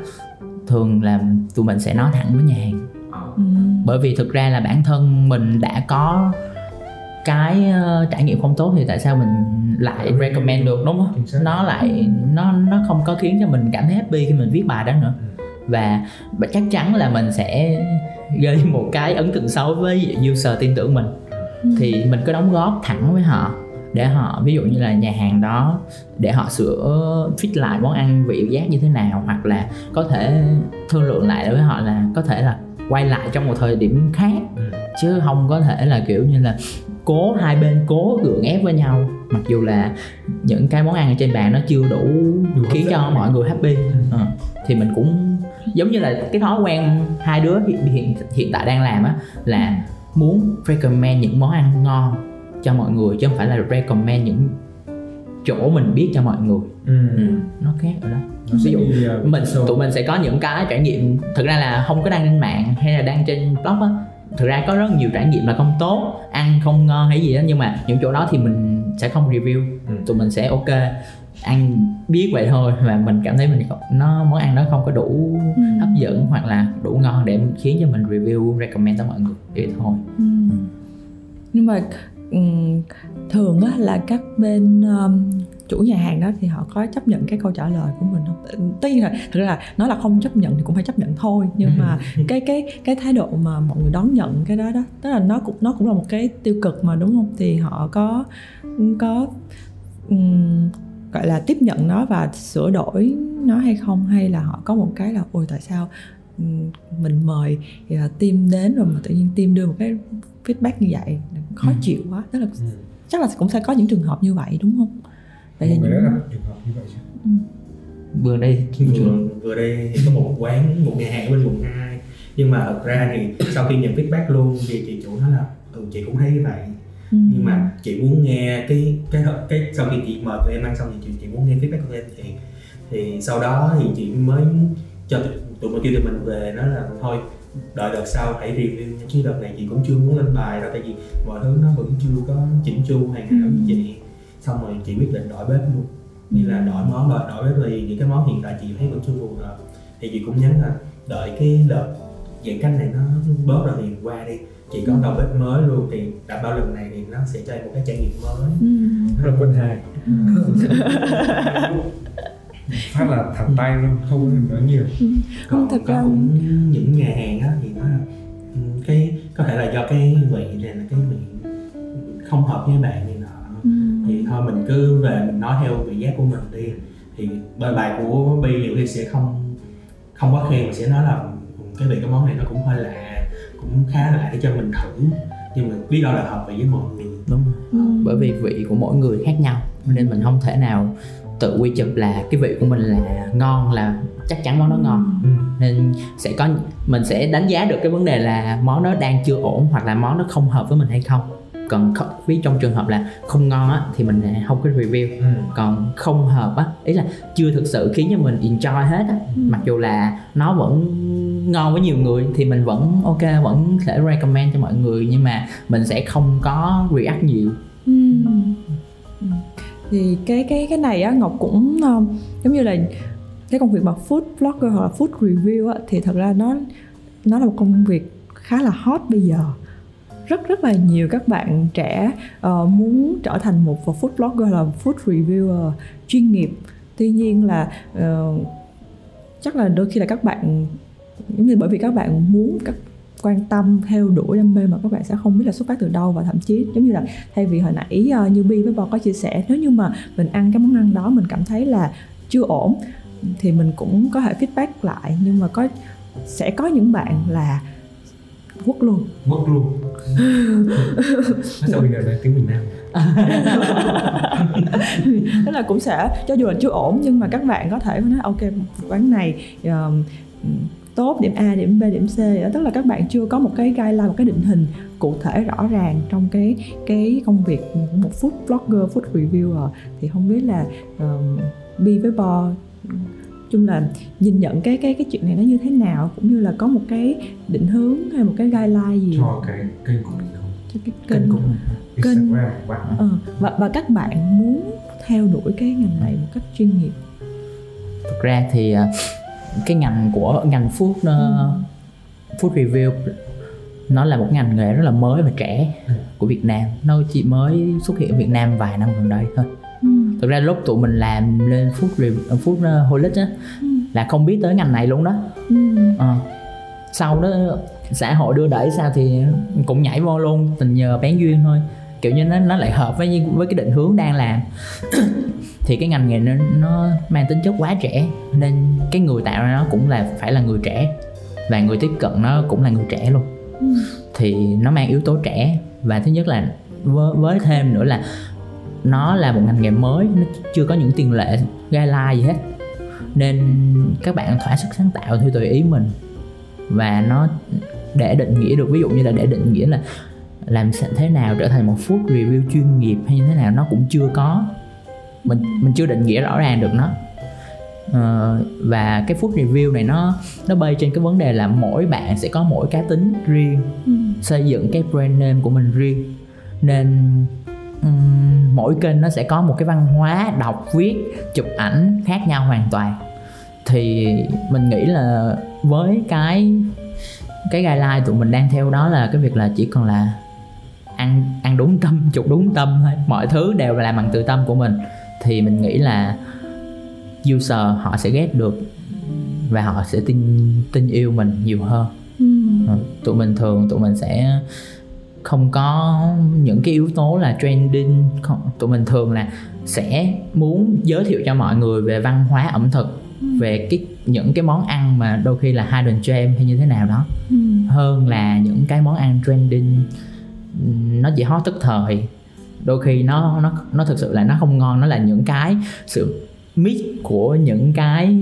thường là tụi mình sẽ nói thẳng với nhà hàng Ừ. bởi vì thực ra là bản thân mình đã có cái ờ, trải nghiệm không tốt thì tại sao mình lại Ừ. recommend được đúng không nó lại nó nó không có khiến cho mình cảm thấy happy khi mình viết bài đó nữa và và chắc chắn là mình sẽ gây một cái ấn tượng xấu với user tin tưởng mình thì mình cứ đóng góp thẳng với họ để họ ví dụ như là nhà hàng đó để họ sửa fit lại món ăn vị giác như thế nào hoặc là có thể thương lượng lại với họ là có thể là quay lại trong một thời điểm khác. Ừ. chứ không có thể là kiểu như là cố hai bên cố gượng ép với nhau mặc dù là những cái món ăn ở trên bàn nó chưa đủ, hấp khiến cho mọi người happy. Ờ, thì mình cũng giống như là cái thói quen hai đứa hiện hiện, hiện tại đang làm á là muốn recommend những món ăn ngon cho mọi người chứ không phải là recommend những chỗ mình biết cho mọi người ừ. ừ, nó khác ở đó Nó ví dụ uh, mình tụi mình sẽ có những cái trải nghiệm thực ra là không có đăng trên mạng hay là đăng trên blog á thực ra có rất nhiều trải nghiệm là không tốt ăn không ngon hay gì đó nhưng mà những chỗ đó thì mình sẽ không review Ừ. tụi mình sẽ ok ăn biết vậy thôi và mình cảm thấy mình nó món ăn nó không có đủ Ừ. hấp dẫn hoặc là đủ ngon để khiến cho mình review recommend tới mọi người vậy thôi Ừ. nhưng mà ừm, thường á là các bên um, chủ nhà hàng đó thì họ có chấp nhận cái câu trả lời của mình không? Tất nhiên là thực ra là nói là không chấp nhận thì cũng phải chấp nhận thôi. Nhưng mà <laughs> cái cái cái thái độ mà mọi người đón nhận cái đó đó tức là nó cũng nó cũng là một cái tiêu cực mà đúng không? Thì họ có có um, gọi là tiếp nhận nó và sửa đổi nó hay không? Hay là họ có một cái là ôi tại sao mình mời uh, team đến rồi mà tự nhiên team đưa một cái feedback như vậy khó ừ. chịu quá tức là ừ. chắc là cũng sẽ có những trường hợp như vậy đúng không Tại vì những... trường hợp như vậy chứ ừ. vừa đây vừa, vừa đây thì có một quán một nhà hàng ở bên quận 2 nhưng mà thật ra thì sau khi nhận feedback luôn thì chị chủ nói là ừ chị cũng thấy như vậy ừ. nhưng mà chị muốn nghe cái cái cái sau khi chị mời tụi em ăn xong thì chị, chị muốn nghe feedback của em thì thì sau đó thì chị mới cho tụi mình kêu tụi mình về nói là thôi đợi đợt sau hãy review chứ đợt này chị cũng chưa muốn lên bài đâu tại vì mọi thứ nó vẫn chưa có chỉnh chu hoàn hảo như ừ. vậy xong rồi chị quyết định đổi bếp luôn. Như là đổi món đổi, đổi bếp vì những cái món hiện tại chị thấy vẫn chưa phù hợp. Thì chị cũng nhắn là đợi cái đợt giãn cách này nó bớt rồi thì qua đi. Chị có đầu bếp mới luôn thì đảm bảo lần này thì nó sẽ cho em một cái trải nghiệm mới. Rất là quân hài <laughs> phát là thẳng tay luôn không có nói nhiều ừ. còn thật ra cũng những nhà hàng á thì nó ừ, cái có thể là do cái vị này là cái vị không hợp với bạn này nọ ừ. thì thôi mình cứ về mình nói theo vị giác của mình đi thì bài bài của bi nhiều khi sẽ không không quá khen mà sẽ nói là cái vị cái món này nó cũng hơi lạ cũng khá lạ để cho mình thử nhưng mà biết đâu là hợp vị với mọi người đúng ừ. bởi vì vị của mỗi người khác nhau nên mình không thể nào tự quy chụp là cái vị của mình là ngon là chắc chắn món đó ngon ừ. nên sẽ có mình sẽ đánh giá được cái vấn đề là món đó đang chưa ổn hoặc là món đó không hợp với mình hay không còn ví trong trường hợp là không ngon á thì mình không có review ừ. còn không hợp á ý là chưa thực sự khiến cho mình enjoy hết á ừ. mặc dù là nó vẫn ngon với nhiều người thì mình vẫn ok vẫn sẽ recommend cho mọi người nhưng mà mình sẽ không có react nhiều. Ừ thì cái cái cái này á ngọc cũng um, giống như là cái công việc mà food blogger hoặc là food review á thì thật ra nó nó là một công việc khá là hot bây giờ. Rất rất là nhiều các bạn trẻ uh, muốn trở thành một food blogger là food reviewer chuyên nghiệp. Tuy nhiên là uh, chắc là đôi khi là các bạn giống như bởi vì các bạn muốn các quan tâm theo đuổi đam mê mà các bạn sẽ không biết là xuất phát từ đâu và thậm chí giống như là thay vì hồi nãy uh, như bi với bo có chia sẻ nếu như mà mình ăn cái món ăn đó mình cảm thấy là chưa ổn thì mình cũng có thể feedback lại. Nhưng mà có sẽ có những bạn là quất luôn. Quất luôn. Sao bây giờ là tiếng miền nam? Tức là cũng sẽ cho dù là chưa ổn nhưng mà các bạn có thể nói ok quán này uh, tốt điểm A điểm B điểm C. Đó tức là các bạn chưa có một cái guideline một cái định hình cụ thể rõ ràng trong cái cái công việc của một food blogger food reviewer. Thì không biết là um, Bi với Bo chung là nhìn nhận cái cái cái chuyện này nó như thế nào? Cũng như là có một cái định hướng hay một cái guideline gì? Cho cái kênh của mình không? Cho cái kênh của kênh. Ờ, và và các bạn muốn theo đuổi cái ngành này một cách chuyên nghiệp? Thực ra thì uh, cái ngành của ngành food uh, food review nó là một ngành nghề rất là mới và trẻ của Việt Nam nó chỉ mới xuất hiện ở Việt Nam vài năm gần đây thôi ừ. thực ra lúc tụi mình làm lên food review ờ, food uh, holic á ừ. là không biết tới ngành này luôn đó ừ. à, sau đó xã hội đưa đẩy sao thì cũng nhảy vô luôn tình nhờ bén duyên thôi kiểu như nó nó lại hợp với với cái định hướng đang làm <coughs> thì cái ngành nghề nó, nó mang tính chất quá trẻ nên cái người tạo ra nó cũng là phải là người trẻ và người tiếp cận nó cũng là người trẻ luôn ừ. thì nó mang yếu tố trẻ và thứ nhất là với, với thêm nữa là nó là một ngành nghề mới nó chưa có những tiền lệ guideline gì hết nên các bạn thỏa sức sáng tạo theo tùy ý mình và nó để định nghĩa được ví dụ như là để định nghĩa là làm thế nào trở thành một food review chuyên nghiệp hay như thế nào nó cũng chưa có. Mình mình chưa định nghĩa rõ ràng được nó. Uh, và cái food review này nó nó bay trên cái vấn đề là mỗi bạn sẽ có mỗi cá tính riêng ừ. xây dựng cái brand name của mình riêng. Nên um, mỗi kênh nó sẽ có một cái văn hóa đọc viết chụp ảnh khác nhau hoàn toàn. Thì mình nghĩ là với cái cái guideline tụi mình đang theo đó là cái việc là chỉ còn là ăn ăn đúng tâm <laughs> chụp đúng tâm thôi. Mọi thứ đều là làm bằng tự tâm của mình. Thì mình nghĩ là user họ sẽ ghét được và họ sẽ tin tin yêu mình nhiều hơn. Ừ. Ừ, tụi mình thường tụi mình sẽ không có những cái yếu tố là trending. Tụi mình thường là sẽ muốn giới thiệu cho mọi người về văn hóa ẩm thực về cái những cái món ăn mà đôi khi là hidden gem hay như thế nào đó Ừ. hơn là những cái món ăn trending nó chỉ hot tức thời. Đôi khi nó nó nó thực sự là nó không ngon nó là những cái sự mix của những cái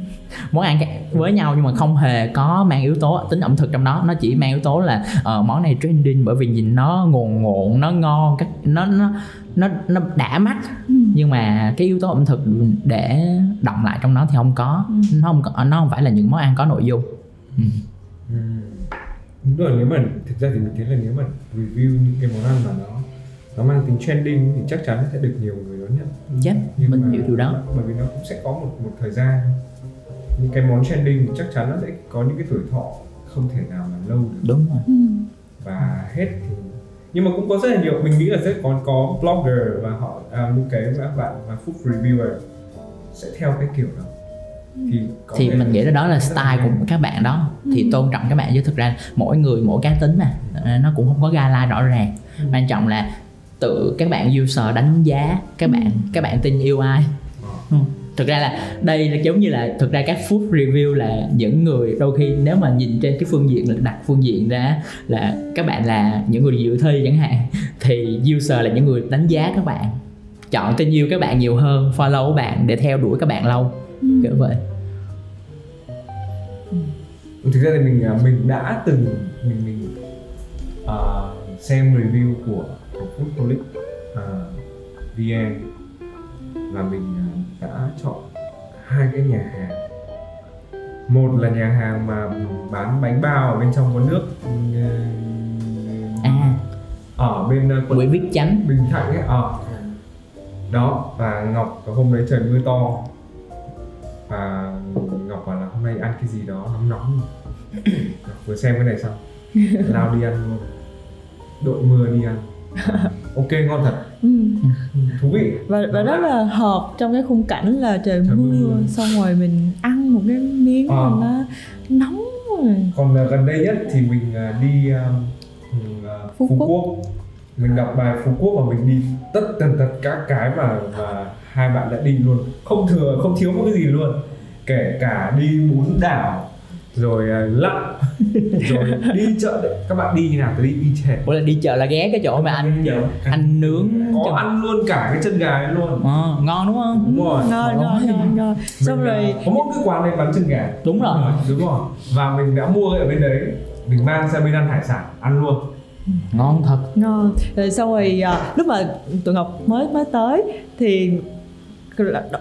<laughs> món ăn cái- với nhau nhưng mà không hề có mang yếu tố tính ẩm thực trong đó. Nó chỉ mang yếu tố là ờ, món này trending bởi vì nhìn nó ngồn ngộn nó ngon các nó nó nó nó đã mắt. Ừ. nhưng mà cái yếu tố ẩm thực để động lại trong nó thì không có. Nó không có nó không phải là những món ăn có nội dung. Ừ. Đúng rồi nếu mà thực ra thì mình thấy là nếu mà review những cái món ăn mà nó nó mang tính trending thì chắc chắn sẽ được nhiều người đón nhận. Yep, Nhưng mình mà hiểu điều đó. bởi vì nó cũng sẽ có một một thời gian. Những cái món trending thì chắc chắn nó sẽ có những cái tuổi thọ không thể nào mà lâu được. Đúng rồi. Ừ. và hết thì nhưng mà cũng có rất là nhiều mình nghĩ là sẽ có có blogger và họ à, những cái các bạn và food reviewer sẽ theo cái kiểu đó thì thì mình nghĩ là đó là style của các bạn đó thì Ừ. tôn trọng các bạn chứ thực ra mỗi người mỗi cá tính mà Ờ, nó cũng không có guideline rõ ràng Ừ. quan trọng là tự các bạn user đánh giá các bạn các bạn tin yêu ai Ờ. Ừ. thực ra là đây là giống như là thực ra các food review là những người đôi khi nếu mà nhìn trên cái phương diện là đặt phương diện ra là các bạn là những người dự thi chẳng hạn <laughs> thì user là những người đánh giá các bạn chọn tin yêu các bạn nhiều hơn follow các bạn để theo đuổi các bạn lâu Ừ. kiểu vậy. Thực ra thì mình à, mình đã từng mình mình à, xem review của của Foodholic à, VN và mình à, đã chọn hai cái nhà hàng. Một là nhà hàng mà bán bánh bao ở bên trong có nước ừ, à. ở bên à, quận Nguyễn Viết Chánh. Bình Thạnh ấy ở đó và Ngọc có hôm đấy trời mưa to và Ngọc bảo là hôm nay ăn cái gì đó nóng nóng Ngọc vừa xem cái này xong lao đi ăn luôn đội mưa đi ăn ok ngon thật Ừ. thú vị và và rất là hợp trong cái khung cảnh là trời Trời mưa mưa. xong rồi mình ăn một cái miếng Ờ. mà nó nóng rồi còn à, gần đây nhất thì mình à, đi à, à, Phú Phú, Quốc. Quốc. mình đọc bài Phú Quốc và mình đi tất tần tật các cái mà mà hai bạn đã đi luôn. Không thừa không thiếu một cái gì luôn. Kể cả đi bún đảo rồi à, lặn <laughs> rồi đi chợ đấy. các bạn đi như nào? Tôi đi y chề Ủa là đi chợ là ghé cái chỗ mà anh anh nướng có chân- ăn luôn cả cái chân gà ấy luôn. Ờ, ngon đúng không? Đúng rồi. Ngon ngon ngon. ngon xong à, rồi có một cái quán này bán chân gà. Đúng rồi. Đúng rồi và mình đã mua ở bên đấy. Mình mang sang bên ăn hải sản ăn luôn. Ngon thật. Ngon. Rồi xong rồi à, lúc mà tụi ngọc mới mới tới thì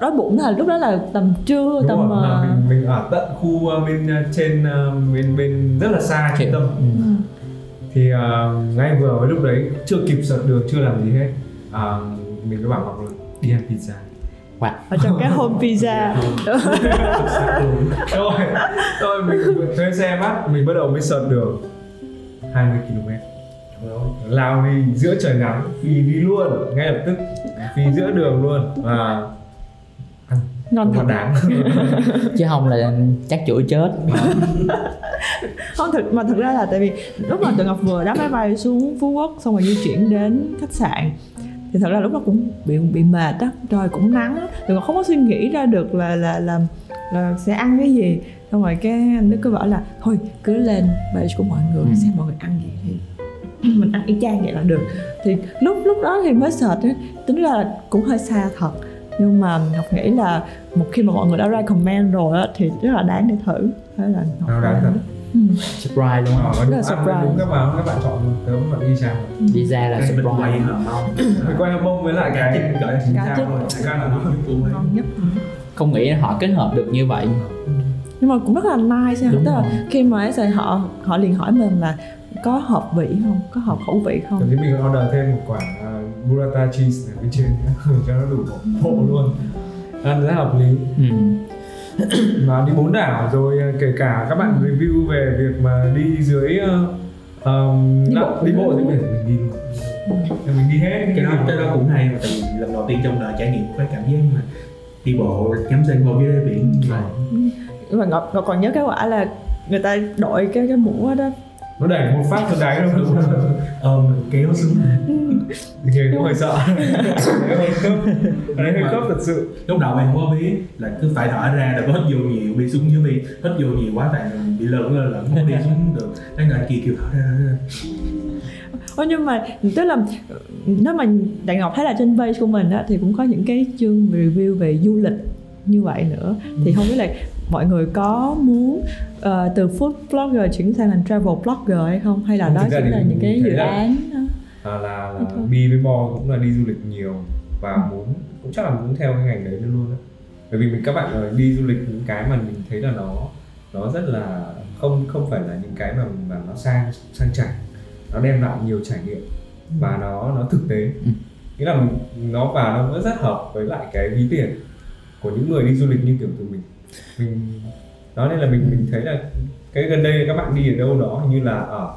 đói bụng là lúc đó là tầm trưa Đúng tầm rồi, à, mình mình ở tận khu uh, bên uh, trên bên bên rất là xa trung tâm. Ừ. thì uh, ngay vừa với lúc đấy chưa kịp sợt đường chưa làm gì hết uh, mình cứ bảo ngọc là đi ăn pizza. Ở trong cái home pizza. <laughs> Rồi. Rồi. Mình thuê xe bắt mình bắt đầu mới sợt đường 20 km lao đi giữa trời nắng phi đi luôn ngay lập tức. Phi giữa đường luôn và ngon thật. đáng. <laughs> Chứ không là chắc chửi chết. <laughs> Không thực mà thực ra là tại vì lúc mà tụi ngọc vừa đáp máy bay xuống phú quốc xong rồi di chuyển đến khách sạn thì thật ra lúc đó cũng bị bị mệt á trời cũng nắng á. Tụi ngọc không có suy nghĩ ra được là là là là sẽ ăn cái gì. Xong rồi cái anh đức cứ bảo là thôi cứ lên page của mọi người Ừ. xem mọi người ăn gì thì <clears throat> mình ăn y chang vậy là được. Thì lúc lúc đó thì mới á tính là cũng hơi xa thật nhưng mà ngọc nghĩ là một khi mà mọi người đã recommend rồi á thì rất là đáng để thử. Thế là ngọc Nào đáng thử. Ừ. surprise luôn Ờ, á. Và đúng, Rất là ăn surprise. đúng các bạn các bạn chọn luôn tớ đi chàng đi ra là Cái surprise. mình quay bông với lại Cá cái gọi là chích. thôi Cá là nó ngon nhất không nghĩ họ kết hợp được như vậy. Nhưng mà cũng rất là nice nha Đúng tức là khi mà ấy họ họ liền hỏi mình là có hợp vị không? Có hợp khẩu vị không? Chí mình còn order thêm một quả uh, burrata cheese ở bên trên nữa, <laughs> cho nó đủ bộ luôn. Ăn rất hợp lý. Ừ. <clears throat> và đi bốn đảo rồi uh, kể cả các bạn review về việc mà đi dưới uh, um, Đi bộ. đi bộ dưới biển mình đi luôn thì mình đi hết. Cái đó cái đó cũng hay mà tại vì lần đầu tiên trong đời trải nghiệm cái cảm giác mà đi bộ ngắm san hô dưới biển. Mà mà ngọc, ngọc còn nhớ cái quả là người ta đội cái cái mũ đó nó đẩy một phát xuống đáy đâu đúng ôm kéo xuống thì cũng hơi sợ. <laughs> Đấy hơi cấp đấy hơi cấp thật sự. lúc đầu em không có biết là cứ phải thở ra rồi có hít vô nhiều đi xuống dưới đi hít vô nhiều quá tại mình bị lớn lên lẫn không đi <laughs> xuống được. Cái người kia kêu thở ra. Ồ, nhưng mà tức là nếu mà đại ngọc thấy là trên page của mình á thì cũng có những cái chương review về du lịch như vậy nữa. Thì không biết là mọi người có muốn ờ, từ food blogger chuyển sang thành travel blogger hay không? Hay là đó chính là những cái dự là- án đó? à, là là Thôi. bi với bo cũng là đi du lịch nhiều và muốn cũng chắc là muốn theo cái ngành đấy luôn á. Bởi vì mình các bạn ờ, đi du lịch những cái mà mình thấy là nó nó rất là không không phải là những cái mà mà nó sang sang chảnh. Nó đem lại nhiều trải nghiệm và nó nó thực tế. Ừ. nghĩa là mình, nó và nó rất hợp với lại cái ví tiền của những người đi du lịch như kiểu tụi mình mình đó nên là mình mình thấy là cái gần đây các bạn đi ở đâu đó hình như là ở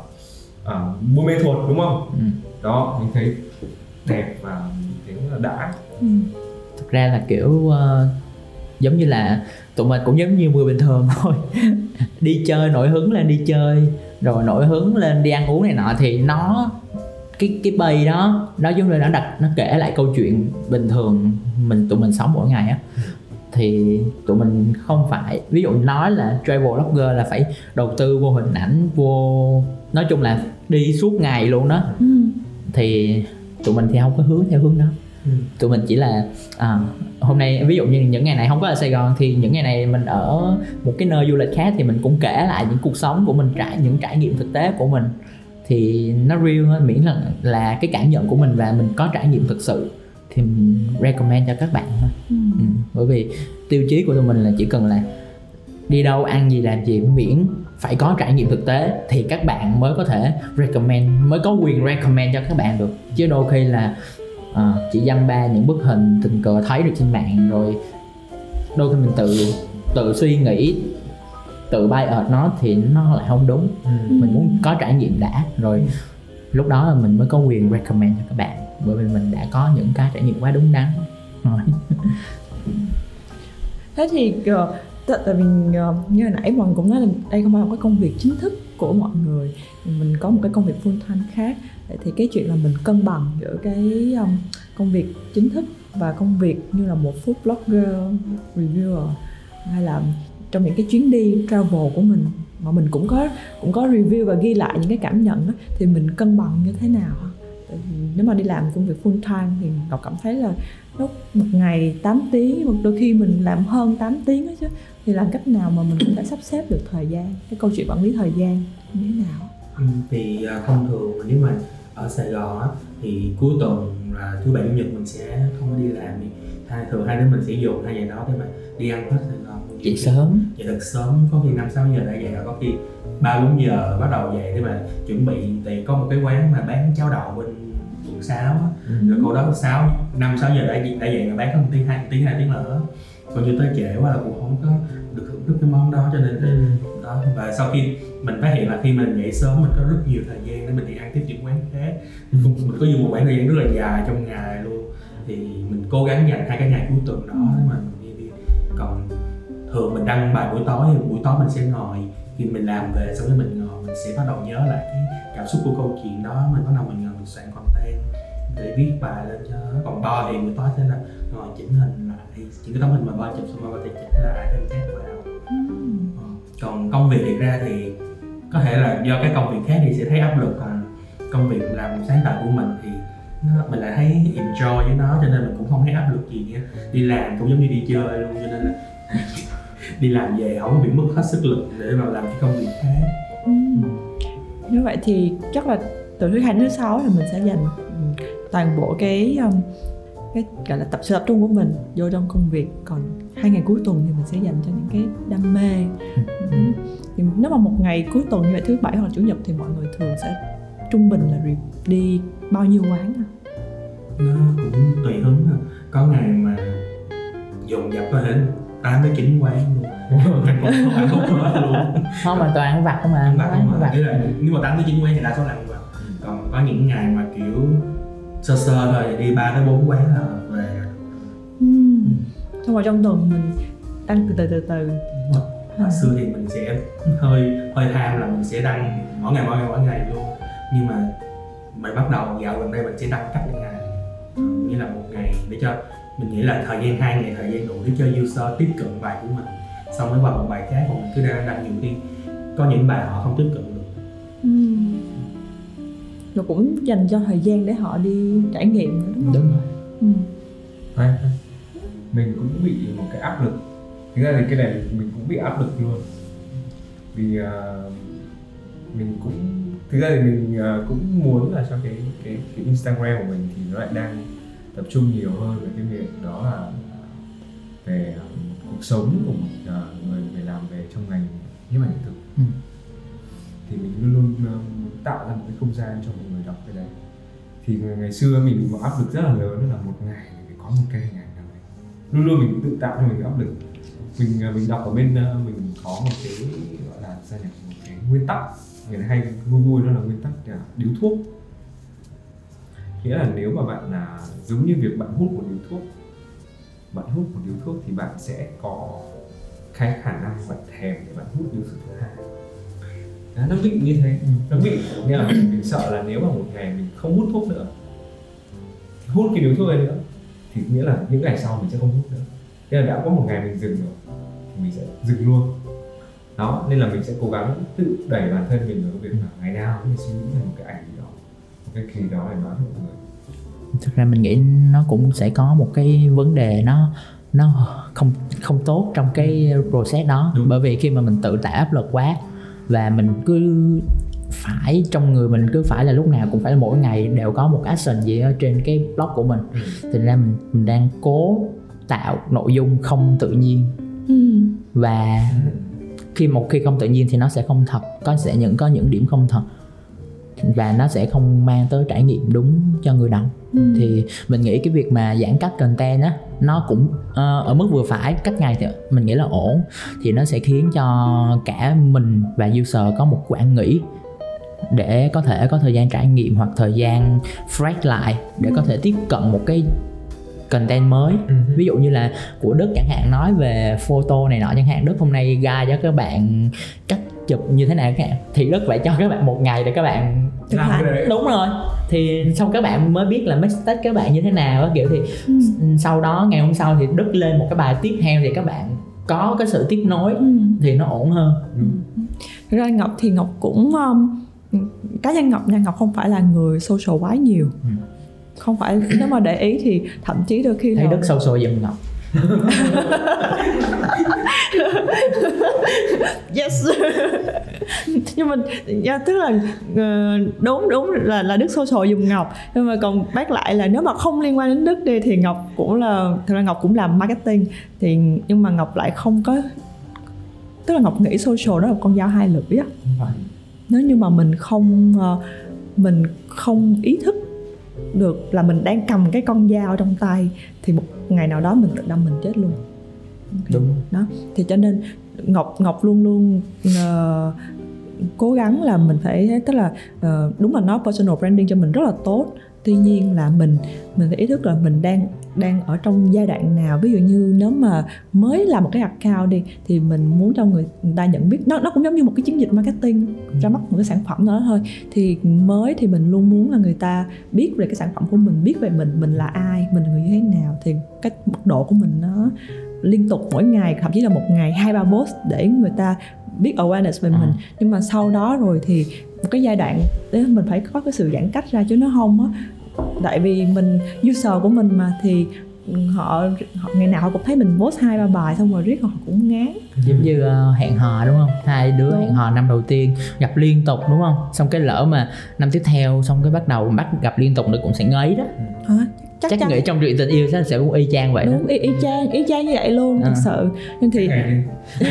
ở Buôn Mê Thuột đúng không Ừ. đó mình thấy đẹp và mình thấy là đã Ừ. thực ra là kiểu ờ, giống như là tụi mình cũng giống như người bình thường <laughs> thôi đi chơi nổi hứng lên đi chơi rồi nổi hứng lên đi ăn uống này nọ thì nó cái cái bay đó nó giống như nó đặt nó kể lại câu chuyện bình thường mình tụi mình sống mỗi ngày á thì tụi mình không phải ví dụ nói là travel blogger là phải đầu tư vô hình ảnh vô nói chung là đi suốt ngày luôn đó Ừ. thì tụi mình thì không có hướng theo hướng đó Ừ. tụi mình chỉ là à, hôm nay ví dụ như những ngày này không có ở Sài Gòn thì những ngày này mình ở một cái nơi du lịch khác thì mình cũng kể lại những cuộc sống của mình trải những trải nghiệm thực tế của mình thì nó real hơn miễn là là cái cảm nhận của mình và mình có trải nghiệm thực sự thì mình recommend cho các bạn thôi Ừ. ừ. bởi vì tiêu chí của tụi mình là chỉ cần là đi đâu ăn gì làm gì miễn phải có trải nghiệm thực tế thì các bạn mới có thể recommend mới có quyền recommend cho các bạn được chứ đôi khi là à, chỉ dăm ba những bức hình tình cờ thấy được trên mạng rồi đôi khi mình tự tự suy nghĩ tự bay ở nó thì nó lại không đúng Ừ. mình muốn có trải nghiệm đã rồi lúc đó là mình mới có quyền recommend cho các bạn bởi vì mình đã có những cái trải nghiệm quá đúng đắn. Rồi. Thế thì ờ, t- tại vì ờ, như hồi nãy mình cũng nói là đây không phải là một cái công việc chính thức của mọi người. Mình có một cái công việc full time khác. Vậy thì cái chuyện là mình cân bằng giữa cái um, công việc chính thức và công việc như là một food blogger reviewer hay là trong những cái chuyến đi travel của mình mà mình cũng có cũng có review và ghi lại những cái cảm nhận đó, thì mình cân bằng như thế nào? Nếu mà đi làm công việc full time thì ngọc cảm thấy là lúc một ngày 8 tiếng một đôi khi mình làm hơn 8 tiếng đó chứ. Thì làm cách nào mà mình có thể sắp xếp được thời gian? Cái câu chuyện quản lý thời gian như thế nào? Ừ, thì à, thông thường nếu mà ở Sài Gòn á, thì cuối tuần là thứ bảy chủ nhật mình sẽ không có đi làm thì hai thường hai đứa mình sẽ dùng hai ngày đó để mà đi ăn hết Sài Gòn dậy sớm. Dậy thật sớm có khi năm sáu giờ đã dậy rồi có khi ba bốn giờ bắt đầu dậy để mà chuẩn bị. Thì có một cái quán mà bán cháo đậu bên quận sáu á. Rồi cô đó sáu năm sáu giờ đã đã dậy và bán có một tiếng hai tiếng hai tiếng nữa còn như tới trễ quá là cũng không có được thưởng thức cái món đó cho nên là đó và sau khi mình phát hiện là khi mình dậy sớm mình có rất nhiều thời gian để mình đi ăn tiếp những quán khác. Mình có dùng một khoảng thời gian rất là dài trong ngày luôn thì mình cố gắng dành hai cái ngày cuối tuần đó để mà mình đi, đi. Còn thường mình đăng bài buổi tối thì buổi tối mình sẽ ngồi khi mình làm về xong rồi mình ngồi mình sẽ bắt đầu nhớ lại cái cảm xúc của câu chuyện đó mình bắt đầu mình ngồi mình soạn content để viết bài lên cho còn bo thì buổi tối sẽ là ngồi chỉnh hình lại những cái tấm hình mà bo chụp xong rồi có thể chỉnh lại thêm test vào Ờ, còn công việc thiệt ra thì có thể là do cái công việc khác thì sẽ thấy áp lực còn công việc làm sáng tạo của mình thì nó, mình lại thấy enjoy với nó cho nên mình cũng không thấy áp lực gì nha đi làm cũng giống như đi chơi luôn cho nên là <laughs> đi làm về không có bị mất hết sức lực để mà làm cái công việc khác Ừ. Nếu vậy thì chắc là từ thứ hai đến thứ sáu là mình sẽ dành ừ, toàn bộ cái um, cái gọi là tập sự tập trung của mình vô trong công việc còn hai ngày cuối tuần thì mình sẽ dành cho những cái đam mê Ừ. thì nếu mà một ngày cuối tuần như vậy thứ bảy hoặc chủ nhật thì mọi người thường sẽ trung bình là đi bao nhiêu quán à? Nó cũng tùy hứng à. có ngày mà dùng dập có thể tám tới chín quán luôn. <laughs> Không phải luôn. Không mà toàn ăn vặt không mà ăn vặt không ăn à. là nếu mà tám tới chín quán thì đa số là ăn vặt. Còn có những ngày mà kiểu sơ sơ thôi đi ba tới bốn quán là về. Ừm. xong rồi trong tuần mình tăng từ từ từ từ. Hồi xưa thì mình sẽ hơi hơi tham là mình sẽ đăng mỗi ngày mỗi ngày mỗi ngày luôn. Nhưng mà mình bắt đầu dạo gần đây mình sẽ đăng cách ngày như là một ngày để cho mình nghĩ là thời gian hai ngày thời gian đủ để cho user tiếp cận bài của mình xong mới qua một bài khác còn mình cứ đăng đăng nhiều khi có những bài họ không tiếp cận được Ừm. rồi cũng dành cho thời gian để họ đi trải nghiệm nữa đúng không đúng rồi Ừm. Hay, hay. mình cũng bị một cái áp lực thực ra thì cái này mình cũng bị áp lực luôn vì ờ, mình cũng thực ra thì mình ờ, cũng muốn là cho cái cái cái Instagram của mình thì nó lại đang tập trung nhiều hơn về cái việc đó là về ờ, cuộc sống của một người người làm về trong ngành nhiếp ảnh thực. Ừ. thì mình luôn luôn muốn tạo ra một cái không gian cho mọi người đọc cái đấy. Thì ngày- xưa mình bị một áp lực rất là lớn là một ngày mình phải có một cái hình ảnh nào đấy. Luôn luôn mình tự tạo cho mình áp lực. Mình mình đọc ở bên mình có một cái gọi là sao nhỉ? Một cái nguyên tắc người hay vui vui đó là nguyên tắc là điếu thuốc. Nghĩa là nếu mà bạn là giống như việc bạn hút một điếu thuốc bạn hút một điếu thuốc thì bạn sẽ có cái khả năng bạn thèm để bạn hút điếu thuốc thứ hai. Đó, nó bị như thế. Nó bị nghĩa là mình, mình sợ là nếu mà một ngày mình không hút thuốc nữa hút cái điếu thuốc này nữa thì nghĩa là những ngày sau mình sẽ không hút nữa. Nghĩa là đã có một ngày mình dừng rồi thì mình sẽ dừng luôn đó nên là mình sẽ cố gắng tự đẩy bản thân mình vào cái việc là ngày nào cũng suy nghĩ về một cái ảnh gì đó một cái kỳ đó để nói với mọi người. Thực ra mình nghĩ nó cũng sẽ có một cái vấn đề nó nó không không tốt trong cái process đó. Đúng. bởi vì khi mà mình tự tạo áp lực quá và mình cứ phải trong người mình cứ phải là lúc nào cũng phải là mỗi ngày đều có một action gì ở trên cái blog của mình. Thì ra mình mình đang cố tạo nội dung không tự nhiên. Ừm. và khi một khi không tự nhiên thì nó sẽ không thật có sẽ những có những điểm không thật. Và nó sẽ không mang tới trải nghiệm đúng cho người đọc. Ừm. thì mình nghĩ cái việc mà giãn cách content á nó cũng ờ, ở mức vừa phải cách ngày thì mình nghĩ là ổn. Thì nó sẽ khiến cho cả mình và user có một khoảng nghỉ để có thể có thời gian trải nghiệm hoặc thời gian fresh lại để có thể tiếp cận một cái content mới ví dụ như là của Đức chẳng hạn nói về photo này nọ chẳng hạn Đức hôm nay guide cho các bạn cách chụp như thế nào chẳng hạn thì Đức phải cho các bạn một ngày để các bạn Thực hành. đúng rồi thì xong các bạn mới biết là mistake các bạn như thế nào á kiểu thì Ừm. sau đó ngày hôm sau thì Đức lên một cái bài tiếp theo thì các bạn có cái sự tiếp nối Ừm. thì nó ổn hơn Thực ra Ngọc thì Ngọc cũng um, cá nhân Ngọc nha Ngọc không phải là người social quá nhiều Ừ. không phải nếu mà để ý thì thậm chí đôi khi thấy Đức sâu sôi dần ngọc. Yes. Nhưng mà yeah, tức là ờ, đúng đúng là là đức social dùng ngọc. Nhưng mà còn bác lại là nếu mà không liên quan đến đức đi thì ngọc cũng là thật ra ngọc cũng làm marketing. Thì nhưng mà ngọc lại không có tức là ngọc nghĩ social đó là con dao hai lưỡi á. Nếu như mà mình không ờ, mình không ý thức được là mình đang cầm cái con dao trong tay thì một ngày nào đó mình tự đâm mình chết luôn. Đúng. Đó. Thì cho nên ngọc ngọc luôn luôn ờ, cố gắng là mình phải tức là ờ, đúng là nó personal branding cho mình rất là tốt. Tuy nhiên là mình mình phải ý thức là mình đang đang ở trong giai đoạn nào? Ví dụ như nếu mà mới làm một cái account đi thì mình muốn cho người, người ta nhận biết. Nó nó cũng giống như một cái chiến dịch marketing ra mắt một cái sản phẩm đó thôi. Thì mới thì mình luôn muốn là người ta biết về cái sản phẩm của mình biết về mình mình là ai mình là người như thế nào. Thì cái mức độ của mình nó liên tục mỗi ngày thậm chí là một ngày hai ba post để người ta biết awareness về À. mình. Nhưng mà sau đó rồi thì một cái giai đoạn để mình phải có cái sự giãn cách ra chứ nó không á tại vì mình user của mình mà thì họ, họ ngày nào họ cũng thấy mình post hai ba bài xong rồi riết họ cũng ngán giống như ờ, hẹn hò đúng không hai đứa Đúng. hẹn hò năm đầu tiên gặp liên tục đúng không xong cái lỡ mà năm tiếp theo xong cái bắt đầu bắt gặp liên tục nữa cũng sẽ ngấy đó Hả? Chắc chắc, chắn. nghĩ trong chuyện tình yêu sẽ sẽ cũng y chang vậy đó. Đúng y, y chang y chang như vậy luôn À. thật sự. Nên thì <laughs>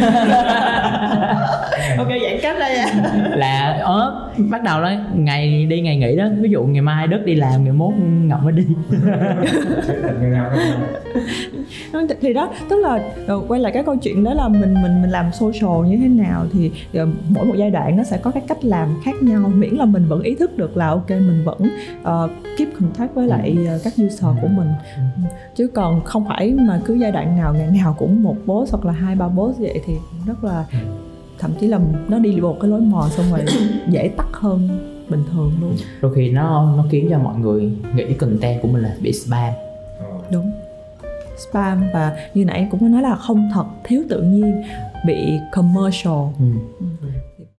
ok giãn cách đây à. Là ờ, bắt đầu đó ngày đi ngày nghỉ đó. Ví dụ ngày mai đất đi làm ngày mốt ngọc mới đi. Thì đó tức là ờ, quay lại cái câu chuyện đó là mình mình mình làm social như thế nào thì ờ, mỗi một giai đoạn nó sẽ có cái cách làm khác nhau. Miễn là mình vẫn ý thức được là ok mình vẫn uh, keep contact với lại ờ, các user của mình. Chứ còn không phải mà cứ giai đoạn nào ngày nào cũng một post hoặc là hai ba post vậy thì rất là thậm chí là nó đi một cái lối mòn xong rồi <coughs> dễ tắt hơn bình thường luôn. Đôi khi nó nó khiến cho mọi người nghĩ content của mình là bị spam. Ờ. đúng. Spam và như nãy em cũng có nói là không thật thiếu tự nhiên bị commercial. Ừ. Ừ,